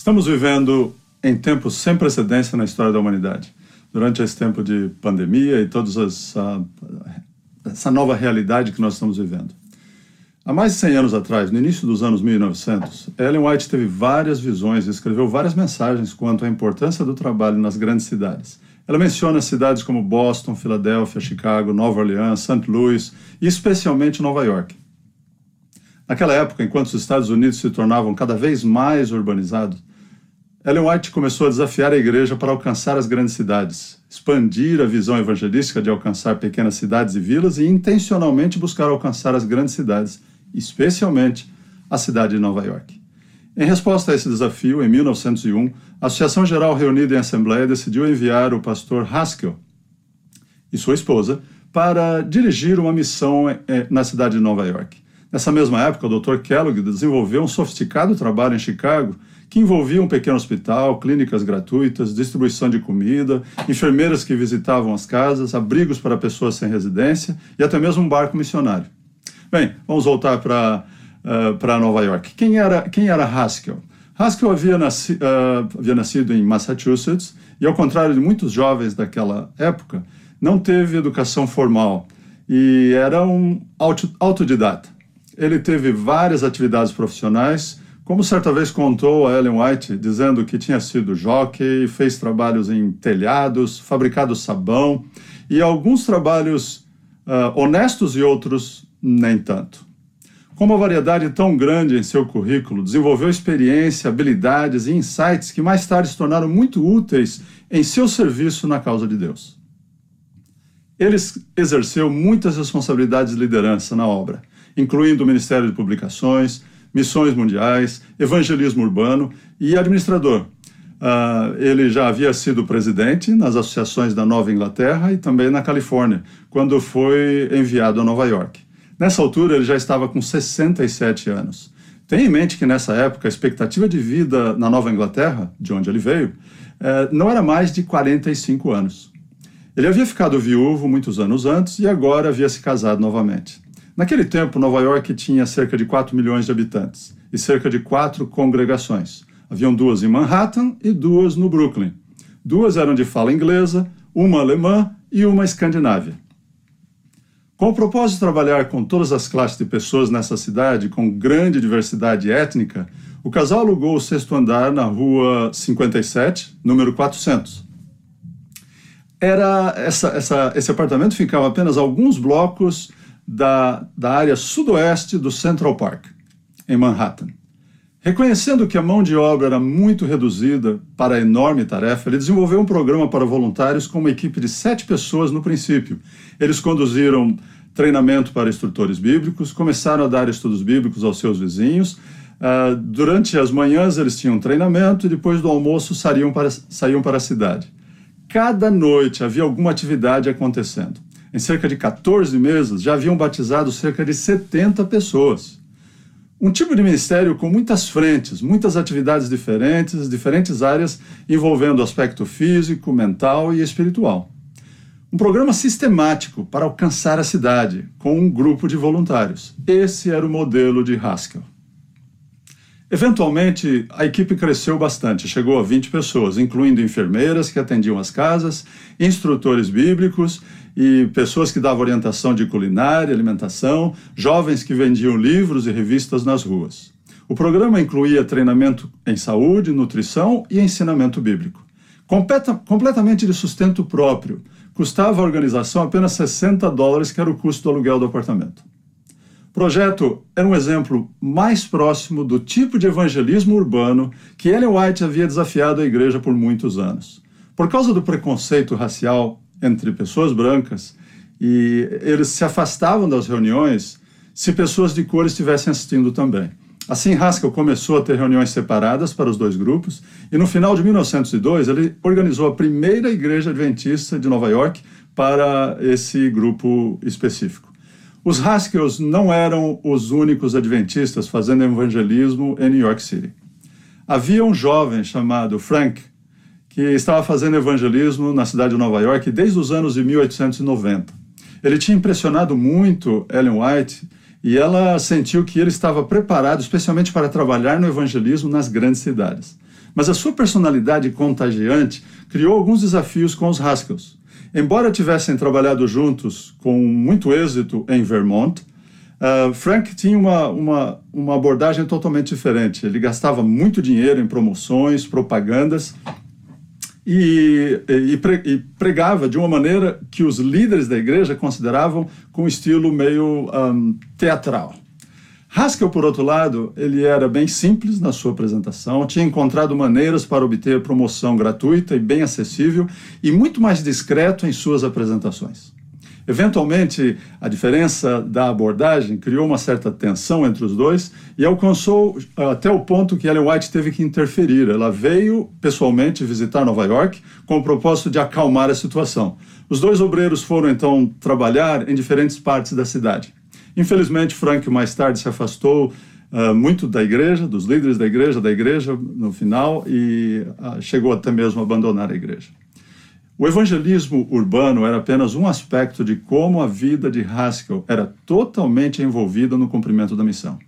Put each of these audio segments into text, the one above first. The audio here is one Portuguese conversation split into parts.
Estamos vivendo em tempos sem precedência na história da humanidade. Durante esse tempo de pandemia e toda essa, essa nova realidade que nós estamos vivendo. Há mais de 100 anos atrás, no início dos anos 1900, Ellen White teve várias visões e escreveu várias mensagens quanto à importância do trabalho nas grandes cidades. Ela menciona cidades como Boston, Filadélfia, Chicago, Nova Orleans, St. Louis e especialmente Nova York. Naquela época, enquanto os Estados Unidos se tornavam cada vez mais urbanizados, Ellen White começou a desafiar a igreja para alcançar as grandes cidades, expandir a visão evangelística de alcançar pequenas cidades e vilas e intencionalmente buscar alcançar as grandes cidades, especialmente a cidade de Nova York. Em resposta a esse desafio, em 1901, a Associação Geral reunida em Assembleia decidiu enviar o pastor Haskell e sua esposa para dirigir uma missão eh, na cidade de Nova York. Nessa mesma época, o Dr. Kellogg desenvolveu um sofisticado trabalho em Chicago que envolvia um pequeno hospital, clínicas gratuitas, distribuição de comida, enfermeiras que visitavam as casas, abrigos para pessoas sem residência e até mesmo um barco missionário. Bem, vamos voltar para uh, para Nova York. Quem era quem era Haskell? Haskell havia, nasci, uh, havia nascido em Massachusetts e, ao contrário de muitos jovens daquela época, não teve educação formal e era um autodidata. Ele teve várias atividades profissionais, como certa vez contou a Ellen White, dizendo que tinha sido jockey, fez trabalhos em telhados, fabricado sabão e alguns trabalhos uh, honestos e outros nem tanto. Com uma variedade tão grande em seu currículo, desenvolveu experiência, habilidades e insights que mais tarde se tornaram muito úteis em seu serviço na causa de Deus. Ele exerceu muitas responsabilidades de liderança na obra, incluindo o Ministério de Publicações, missões mundiais, evangelismo urbano e administrador. Uh, ele já havia sido presidente nas associações da Nova Inglaterra e também na Califórnia, quando foi enviado a Nova York. Nessa altura, ele já estava com 67 anos. Tenha em mente que nessa época a expectativa de vida na Nova Inglaterra, de onde ele veio, eh, não era mais de 45 anos. Ele havia ficado viúvo muitos anos antes e agora havia se casado novamente. Naquele tempo, Nova York tinha cerca de 4 milhões de habitantes e cerca de quatro congregações. Haviam duas em Manhattan e duas no Brooklyn. Duas eram de fala inglesa, uma alemã e uma escandinávia. Com o propósito de trabalhar com todas as classes de pessoas nessa cidade, com grande diversidade étnica, o casal alugou o sexto andar na rua 57, número 400. Era essa, essa, esse apartamento ficava apenas alguns blocos da, da área sudoeste do Central Park, em Manhattan. Reconhecendo que a mão de obra era muito reduzida para a enorme tarefa, ele desenvolveu um programa para voluntários com uma equipe de sete pessoas no princípio. Eles conduziram treinamento para instrutores bíblicos, começaram a dar estudos bíblicos aos seus vizinhos. Uh, durante as manhãs eles tinham treinamento e depois do almoço saíam para, saíam para a cidade. Cada noite havia alguma atividade acontecendo. Em cerca de 14 meses, já haviam batizado cerca de 70 pessoas. Um tipo de ministério com muitas frentes, muitas atividades diferentes, diferentes áreas envolvendo aspecto físico, mental e espiritual. Um programa sistemático para alcançar a cidade, com um grupo de voluntários. Esse era o modelo de Haskell. Eventualmente, a equipe cresceu bastante, chegou a 20 pessoas, incluindo enfermeiras que atendiam as casas, instrutores bíblicos e pessoas que davam orientação de culinária, alimentação, jovens que vendiam livros e revistas nas ruas. O programa incluía treinamento em saúde, nutrição e ensinamento bíblico. Completa, completamente de sustento próprio, custava à organização apenas 60 dólares, que era o custo do aluguel do apartamento. O projeto era um exemplo mais próximo do tipo de evangelismo urbano que Ellen White havia desafiado a igreja por muitos anos. Por causa do preconceito racial entre pessoas brancas, e eles se afastavam das reuniões se pessoas de cor estivessem assistindo também. Assim, Haskell começou a ter reuniões separadas para os dois grupos, e no final de 1902 ele organizou a primeira igreja adventista de Nova York para esse grupo específico. Os Haskells não eram os únicos adventistas fazendo evangelismo em New York City. Havia um jovem chamado Frank que estava fazendo evangelismo na cidade de Nova York desde os anos de 1890. Ele tinha impressionado muito Ellen White e ela sentiu que ele estava preparado especialmente para trabalhar no evangelismo nas grandes cidades. mas a sua personalidade contagiante criou alguns desafios com os Haskells. Embora tivessem trabalhado juntos com muito êxito em Vermont, uh, Frank tinha uma, uma, uma abordagem totalmente diferente. Ele gastava muito dinheiro em promoções, propagandas e, e, e, pregava de uma maneira que os líderes da igreja consideravam com estilo meio um, teatral. Haskell, por outro lado, ele era bem simples na sua apresentação, tinha encontrado maneiras para obter promoção gratuita e bem acessível e muito mais discreto em suas apresentações. Eventualmente, a diferença da abordagem criou uma certa tensão entre os dois e alcançou até o ponto que Ellen White teve que interferir. Ela veio pessoalmente visitar Nova York com o propósito de acalmar a situação. Os dois obreiros foram então trabalhar em diferentes partes da cidade. Infelizmente, Frank mais tarde se afastou uh, muito da igreja, dos líderes da igreja, da igreja no final, e uh, chegou até mesmo a abandonar a igreja. O evangelismo urbano era apenas um aspecto de como a vida de Haskell era totalmente envolvida no cumprimento da missão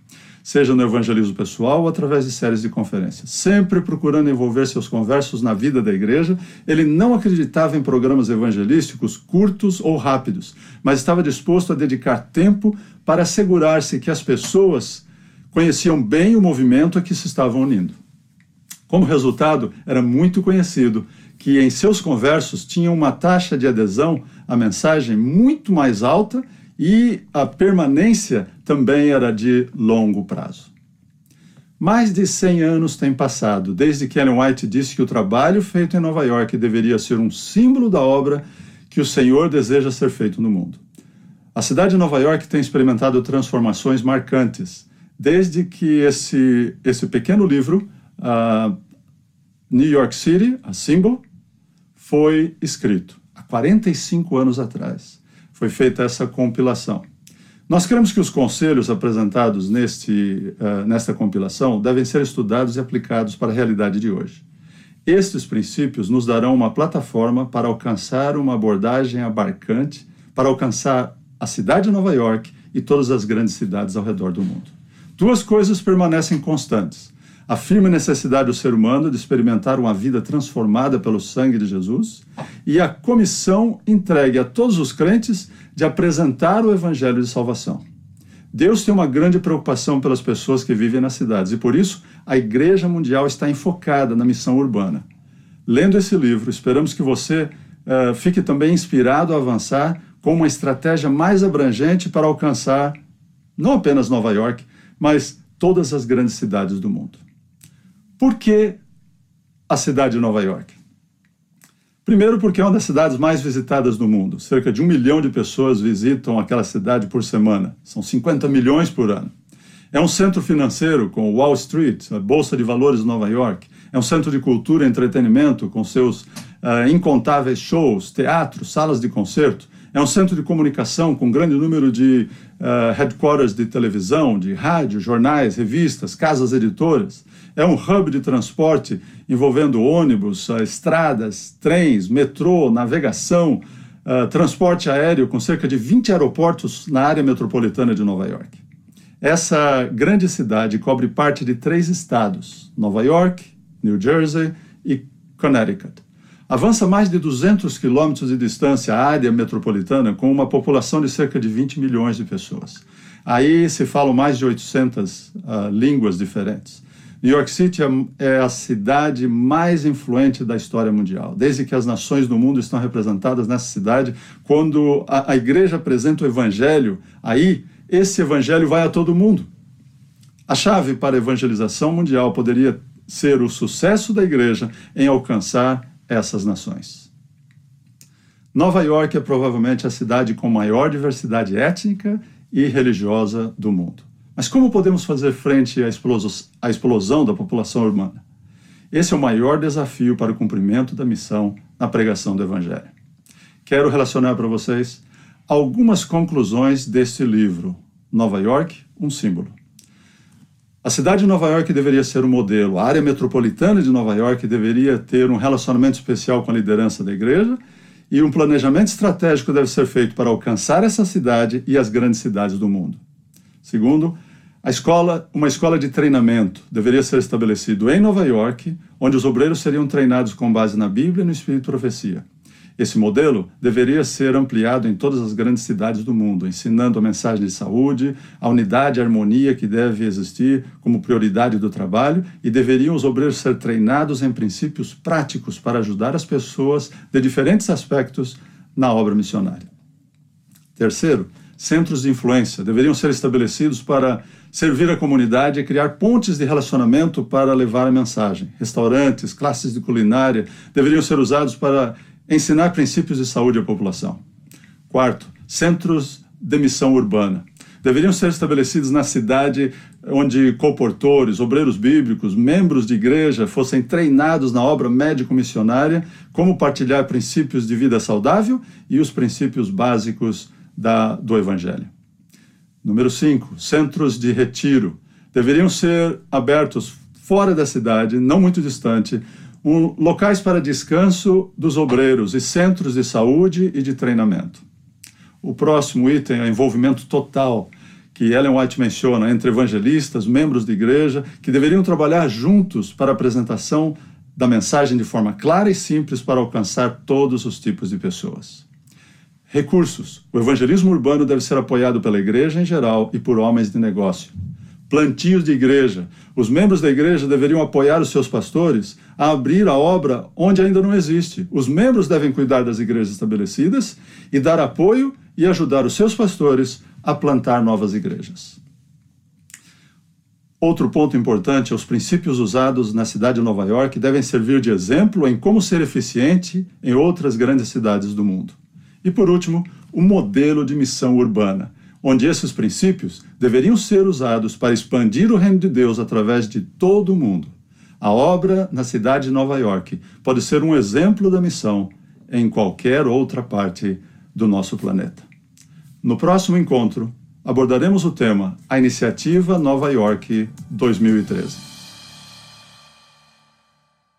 seja no evangelismo pessoal ou através de séries de conferências. Sempre procurando envolver seus conversos na vida da igreja, ele não acreditava em programas evangelísticos curtos ou rápidos, mas estava disposto a dedicar tempo para assegurar-se que as pessoas conheciam bem o movimento a que se estavam unindo. Como resultado, era muito conhecido que em seus conversos tinha uma taxa de adesão à mensagem muito mais alta e a permanência também era de longo prazo. Mais de 100 anos têm passado desde que Ellen White disse que o trabalho feito em Nova York deveria ser um símbolo da obra que o Senhor deseja ser feito no mundo. A cidade de Nova York tem experimentado transformações marcantes desde que esse, esse pequeno livro, uh, New York City, a Symbol, foi escrito há 45 anos atrás foi feita essa compilação. Nós queremos que os conselhos apresentados neste, uh, nesta compilação devem ser estudados e aplicados para a realidade de hoje. Estes princípios nos darão uma plataforma para alcançar uma abordagem abarcante, para alcançar a cidade de Nova York e todas as grandes cidades ao redor do mundo. Duas coisas permanecem constantes: a firme necessidade do ser humano de experimentar uma vida transformada pelo sangue de Jesus e a comissão entregue a todos os crentes de apresentar o evangelho de salvação. Deus tem uma grande preocupação pelas pessoas que vivem nas cidades e por isso a Igreja Mundial está enfocada na missão urbana. Lendo esse livro, esperamos que você uh, fique também inspirado a avançar com uma estratégia mais abrangente para alcançar não apenas Nova York, mas todas as grandes cidades do mundo. Por que a cidade de Nova York? Primeiro, porque é uma das cidades mais visitadas do mundo. Cerca de um milhão de pessoas visitam aquela cidade por semana. São 50 milhões por ano. É um centro financeiro com Wall Street, a Bolsa de Valores de Nova York. É um centro de cultura e entretenimento com seus uh, incontáveis shows, teatros, salas de concerto. É um centro de comunicação com um grande número de uh, headquarters de televisão, de rádio, jornais, revistas, casas editoras. É um hub de transporte envolvendo ônibus, uh, estradas, trens, metrô, navegação, uh, transporte aéreo, com cerca de 20 aeroportos na área metropolitana de Nova York. Essa grande cidade cobre parte de três estados: Nova York, New Jersey e Connecticut. Avança mais de 200 quilômetros de distância à área metropolitana, com uma população de cerca de 20 milhões de pessoas. Aí se falam mais de 800 uh, línguas diferentes. New York City é, é a cidade mais influente da história mundial. Desde que as nações do mundo estão representadas nessa cidade, quando a, a igreja apresenta o evangelho, aí esse evangelho vai a todo mundo. A chave para a evangelização mundial poderia ser o sucesso da igreja em alcançar essas nações. Nova York é provavelmente a cidade com maior diversidade étnica e religiosa do mundo. Mas como podemos fazer frente à explosão, à explosão da população urbana? Esse é o maior desafio para o cumprimento da missão na pregação do Evangelho. Quero relacionar para vocês algumas conclusões deste livro, Nova York, um símbolo. A cidade de Nova York deveria ser um modelo, a área metropolitana de Nova York deveria ter um relacionamento especial com a liderança da igreja e um planejamento estratégico deve ser feito para alcançar essa cidade e as grandes cidades do mundo. Segundo, A escola, uma escola de treinamento deveria ser estabelecido em Nova York, onde os obreiros seriam treinados com base na Bíblia e no Espírito Profecia. Esse modelo deveria ser ampliado em todas as grandes cidades do mundo, ensinando a mensagem de saúde, a unidade e a harmonia que deve existir como prioridade do trabalho, e deveriam os obreiros ser treinados em princípios práticos para ajudar as pessoas de diferentes aspectos na obra missionária. Terceiro, centros de influência deveriam ser estabelecidos para servir a comunidade e criar pontes de relacionamento para levar a mensagem. Restaurantes, classes de culinária deveriam ser usados para ensinar princípios de saúde à população. Quarto, centros de missão urbana. Deveriam ser estabelecidos na cidade onde colportores, obreiros bíblicos, membros de igreja fossem treinados na obra médico-missionária, como partilhar princípios de vida saudável e os princípios básicos da, do Evangelho. Número 5, centros de retiro. Deveriam ser abertos fora da cidade, não muito distante, um, locais para descanso dos obreiros e centros de saúde e de treinamento. O próximo item é o envolvimento total, que Ellen White menciona, entre evangelistas, membros de igreja, que deveriam trabalhar juntos para a apresentação da mensagem de forma clara e simples para alcançar todos os tipos de pessoas. Recursos. O evangelismo urbano deve ser apoiado pela igreja em geral e por homens de negócio plantios de igreja. Os membros da igreja deveriam apoiar os seus pastores a abrir a obra onde ainda não existe. Os membros devem cuidar das igrejas estabelecidas e dar apoio e ajudar os seus pastores a plantar novas igrejas. Outro ponto importante é os princípios usados na cidade de Nova York devem servir de exemplo em como ser eficiente em outras grandes cidades do mundo. E por último, o modelo de missão urbana onde esses princípios deveriam ser usados para expandir o reino de Deus através de todo o mundo. A obra na cidade de Nova York pode ser um exemplo da missão em qualquer outra parte do nosso planeta. No próximo encontro, abordaremos o tema A Iniciativa Nova York 2013.